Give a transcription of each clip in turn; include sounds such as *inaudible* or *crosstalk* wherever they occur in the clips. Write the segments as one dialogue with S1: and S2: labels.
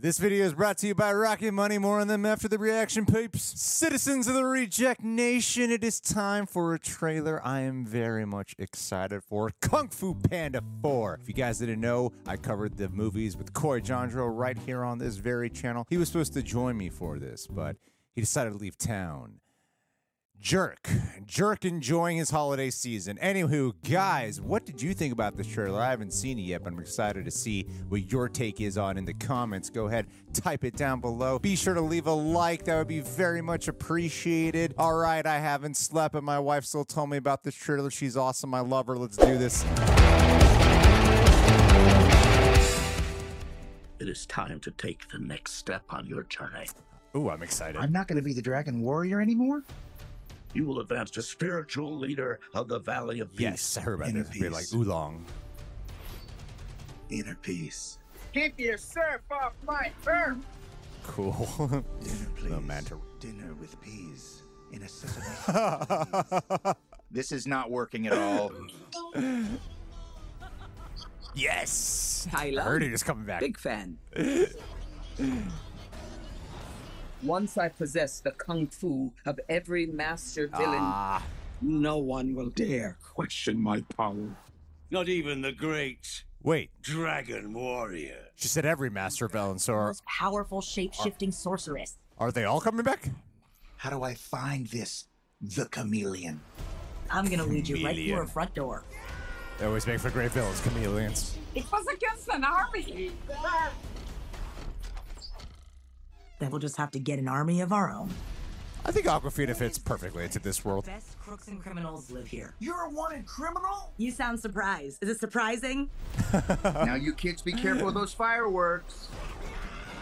S1: This video is brought to you by Rocket Money. More on them after the reaction peeps. Citizens of the Reject Nation, it is time for a trailer I am very much excited for. Kung Fu Panda 4. If you guys didn't know, I covered the movies with Coy Jandreau right here on this very channel. He was supposed to join me for this, but he decided to leave town. Jerk. Jerk enjoying his holiday season. Anywho, guys, what did you think about this trailer? I haven't seen it yet, but I'm excited to see what your take is on in the comments. Go ahead, type it down below. Be sure to leave a like. That would be very much appreciated. All right, I haven't slept, but my wife still told me about this trailer. She's awesome. I love her. Let's do this.
S2: It is time to take the next step on your journey.
S1: Ooh, I'm excited.
S3: I'm not going to be the Dragon Warrior anymore?
S2: You will advance to spiritual leader of the Valley of Peace.
S1: Yes, I heard about
S3: Inner
S1: this. Be like
S3: peace.
S1: oolong.
S3: Inner peace.
S4: Keep yourself off my turf.
S1: Cool.
S3: Dinner, *laughs* please.
S1: The manta.
S3: Dinner with peas in a *laughs* sesame. this is not working at all.
S1: yes. I
S5: Tyler,
S1: heard it is coming back.
S5: big fan. *laughs* Once I possess the kung fu of every master villain,
S1: Ah,
S5: no one will dare question my power.
S6: Not even the great
S1: wait.
S6: Dragon Warrior.
S1: She said every master villain. So are,
S7: most powerful shape-shifting sorceress.
S1: are they all coming back?
S3: How do I find this? The chameleon.
S7: I'm gonna lead you right through
S1: Chameleon.
S7: her front door.
S1: They always make for great villains, chameleons.
S4: It was against an army.
S7: Then we'll just have to get an army of our own.
S1: I think Awkwafina fits perfectly into this world.
S7: Best crooks and criminals live here.
S3: You're a wanted criminal?
S7: You sound surprised. Is it surprising? *laughs*
S3: now, you kids be careful with those fireworks.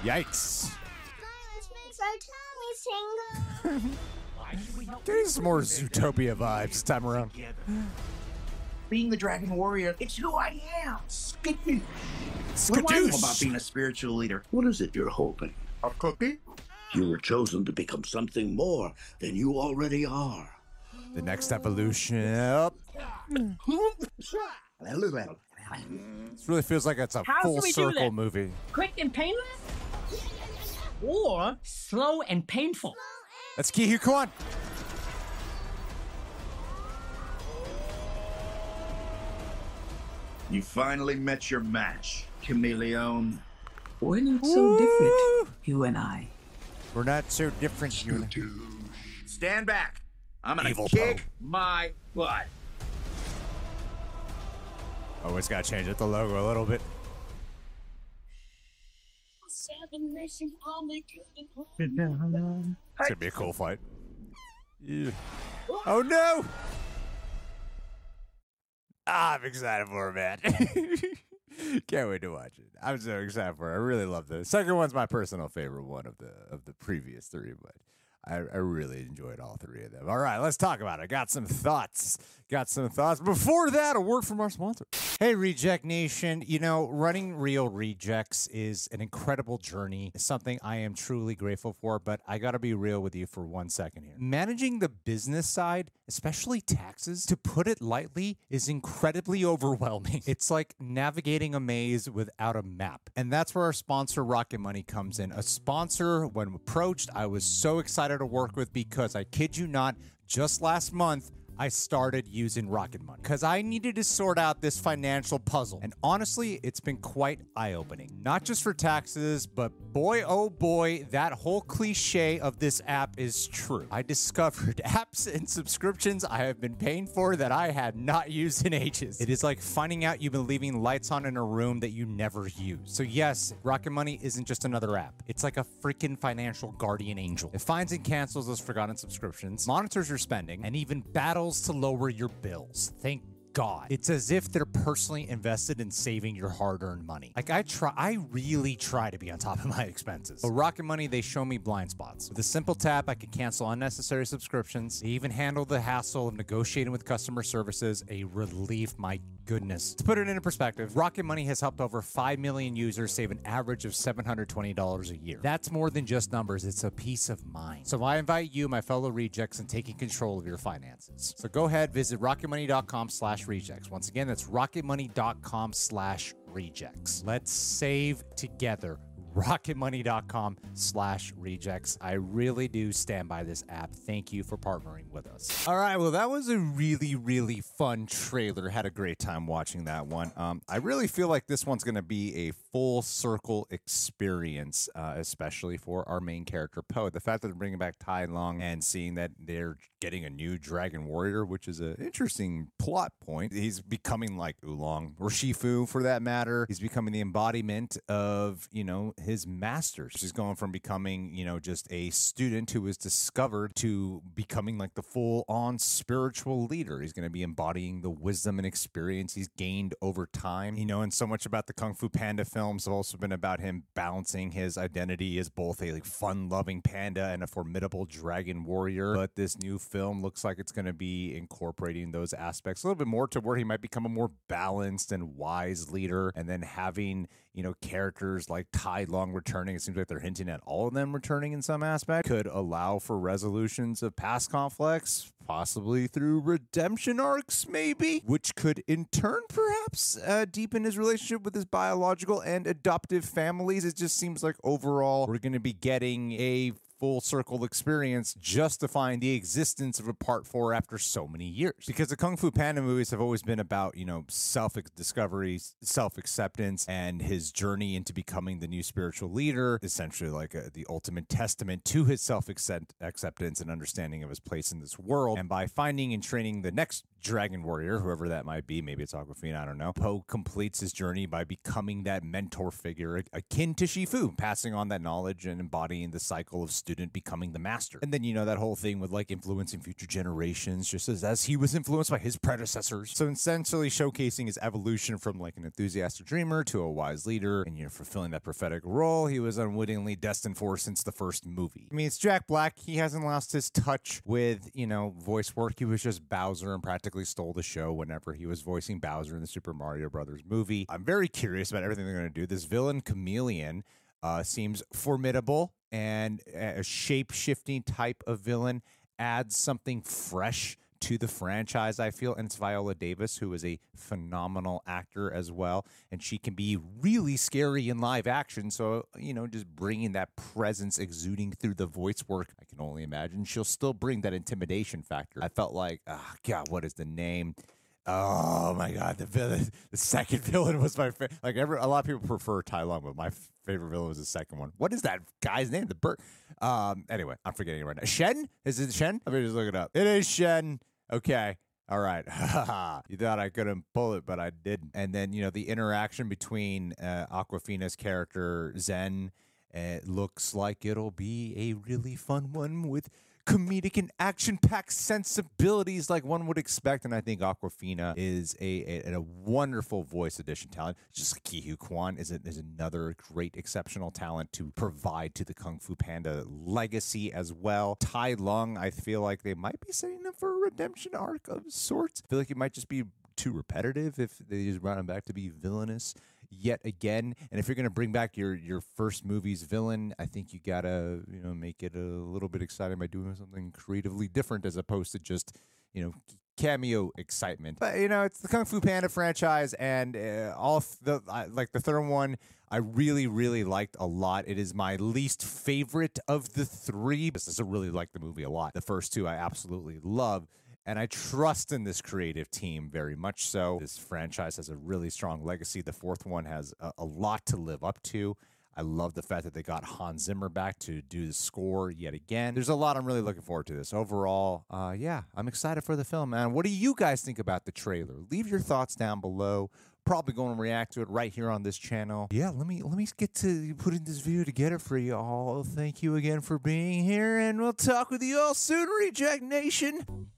S1: Yikes.
S8: Violence makes our tummies tingle. *laughs*
S1: Getting some more Zootopia vibes this time around.
S3: Being the Dragon Warrior, it's who I am. Skip me. What do I know about being a spiritual leader?
S2: What is it you're hoping?
S3: A cookie?
S2: You were chosen to become something more than you already are.
S1: The next evolution. Yep. This really feels like it's a
S4: How
S1: full
S4: do we do
S1: circle movie.
S4: Quick and painless? Or slow and painful?
S1: That's Ke Huy Quan.
S3: You finally met your match, chameleon.
S5: We're not so different, you and I.
S1: We're not so different, you.
S3: Stand back. I'm gonna
S1: Evil
S3: kick
S1: Po.
S3: my butt.
S1: Always gotta change up the logo a little bit. It's gonna be a cool fight. Yeah. Oh no! Ah, I'm excited for it, man. *laughs* *laughs* Can't wait to watch it. I'm so excited for it. I really love this. Second one's my personal favorite one of the of the previous three, but I, I really enjoyed all three of them. All right, let's talk about it. Got some thoughts. Got some thoughts. Before that, a word from our sponsor. Hey, Reject Nation. You know, running Reel Rejects is an incredible journey. It's something I am truly grateful for, but I got to be real with you for one second here. Managing the business side, especially taxes, to put it lightly, is incredibly overwhelming. *laughs* It's like navigating a maze without a map. And that's where our sponsor, Rocket Money, comes in. A sponsor, when approached, I was so excited to work with because I kid you not, just last month, I started using Rocket Money because I needed to sort out this financial puzzle. And honestly, it's been quite eye opening. Not just for taxes, but boy, oh boy, that whole cliche of this app is true. I discovered *laughs* apps and subscriptions I have been paying for that I had not used in ages. It is like finding out you've been leaving lights on in a room that you never use. So, yes, Rocket Money isn't just another app, it's like a freaking financial guardian angel. It finds and cancels those forgotten subscriptions, monitors your spending, and even battles to lower your bills. Thank God. It's as if they're personally invested in saving your hard-earned money. Like I try I really try to be on top of *laughs* my expenses. But Rocket Money, they show me blind spots. With a simple tap, I can cancel unnecessary subscriptions. They even handle the hassle of negotiating with customer services. A relief, my goodness. To put it into perspective, Rocket Money has helped over 5 million users save an average of $720 a year. That's more than just numbers, it's a peace of mind. So I invite you, my fellow rejects, in taking control of your finances. So go ahead, visit rocketmoney.com slash rejects. Once again, that's rocketmoney.com slash rejects. Let's save together. rocketmoney.com slash rejects. I really do stand by this app. Thank you for partnering with us. All right, well, that was a really, really fun trailer. Had a great time watching that one. Um, I really feel like this one's going to be a full circle experience, uh, especially for our main character, Po. The fact that they're bringing back Tai Lung and seeing that they're getting a new Dragon Warrior, which is an interesting plot point. He's becoming like Oogway or Shifu for that matter. He's becoming the embodiment of, you know, his masters. He's going from becoming, you know, just a student who was discovered to becoming like the full on spiritual leader. He's going to be embodying the wisdom and experience he's gained over time. You know, and so much about the Kung Fu Panda films have also been about him balancing his identity as both a like fun loving panda and a formidable dragon warrior. But this new film looks like it's going to be incorporating those aspects a little bit more to where he might become a more balanced and wise leader and then having you know characters like Tai Lung returning it seems like they're hinting at all of them returning in some aspect could allow for resolutions of past conflicts possibly through redemption arcs maybe? Which could in turn perhaps uh, deepen his relationship with his biological and adoptive families. It just seems like overall we're going to be getting a full circle experience justifying the existence of a part four after so many years. Because the Kung Fu Panda movies have always been about, you know, self discovery, self acceptance, and his journey into becoming the new spiritual leader, essentially like a, the ultimate testament to his self acceptance and understanding of his place in this world. And by finding and training the next Dragon Warrior, whoever that might be, maybe it's Awkwafina, I don't know. Po completes his journey by becoming that mentor figure akin to Shifu, passing on that knowledge and embodying the cycle of student becoming the master. And then, you know, that whole thing with like influencing future generations, just as, as he was influenced by his predecessors. So essentially showcasing his evolution from like an enthusiastic dreamer to a wise leader and, you know, fulfilling that prophetic role he was unwittingly destined for since the first movie. I mean, it's Jack Black. He hasn't lost his touch with, you know, voice work. He was just Bowser and practically stole the show whenever he was voicing Bowser in the Super Mario Brothers movie. I'm very curious about everything they're going to do. This villain, Chameleon, uh, seems formidable and a shape shifting type of villain adds something fresh to the franchise, I feel. And it's Viola Davis, who is a phenomenal actor as well. And she can be really scary in live action. So, you know, just bringing that presence exuding through the voice work, I can only imagine she'll still bring that intimidation factor. I felt like, oh, God, what is the name? Oh my god, the villain, the second *laughs* villain was my favorite. Like every, a lot of people prefer Tai Lung, but my favorite villain was the second one. What is that guy's name? The bird. Um. Anyway, I'm forgetting it right now. Shen? Is it Shen? Let me just look it up. It is Shen. Okay. All right. *laughs* you thought I couldn't pull it, but I didn't. And then, you know, the interaction between uh, Awkwafina's character, Zhen, it looks like it'll be a really fun one with comedic and action packed sensibilities like one would expect. And I think Awkwafina is a, a, a wonderful voice addition talent. Just Huy Quan is, a, is another great, exceptional talent to provide to the Kung Fu Panda legacy as well. Tai Lung, I feel like they might be setting up for a redemption arc of sorts. I feel like it might just be too repetitive if they just brought him back to be villainous yet again. And if you're going to bring back your your first movie's villain, I think you gotta you know make it a little bit exciting by doing something creatively different as opposed to just you know cameo excitement. But you know, it's the Kung Fu Panda franchise, and uh, all the uh, like the third one. I really, really liked a lot. It is my least favorite of the three. I just really like the movie a lot. The first two I absolutely love. And I trust in this creative team very much so. This franchise has a really strong legacy. The fourth one has a, a, lot to live up to. I love the fact that they got Hans Zimmer back to do the score yet again. There's a lot I'm really looking forward to this. Overall, uh, yeah, I'm excited for the film, man. What do you guys think about the trailer? Leave your thoughts down below probably going to react to it right here on this channel. Yeah, let me let me get to putting this video together for you all. Thank you again for being here, and we'll talk with you all soon, Reject Nation.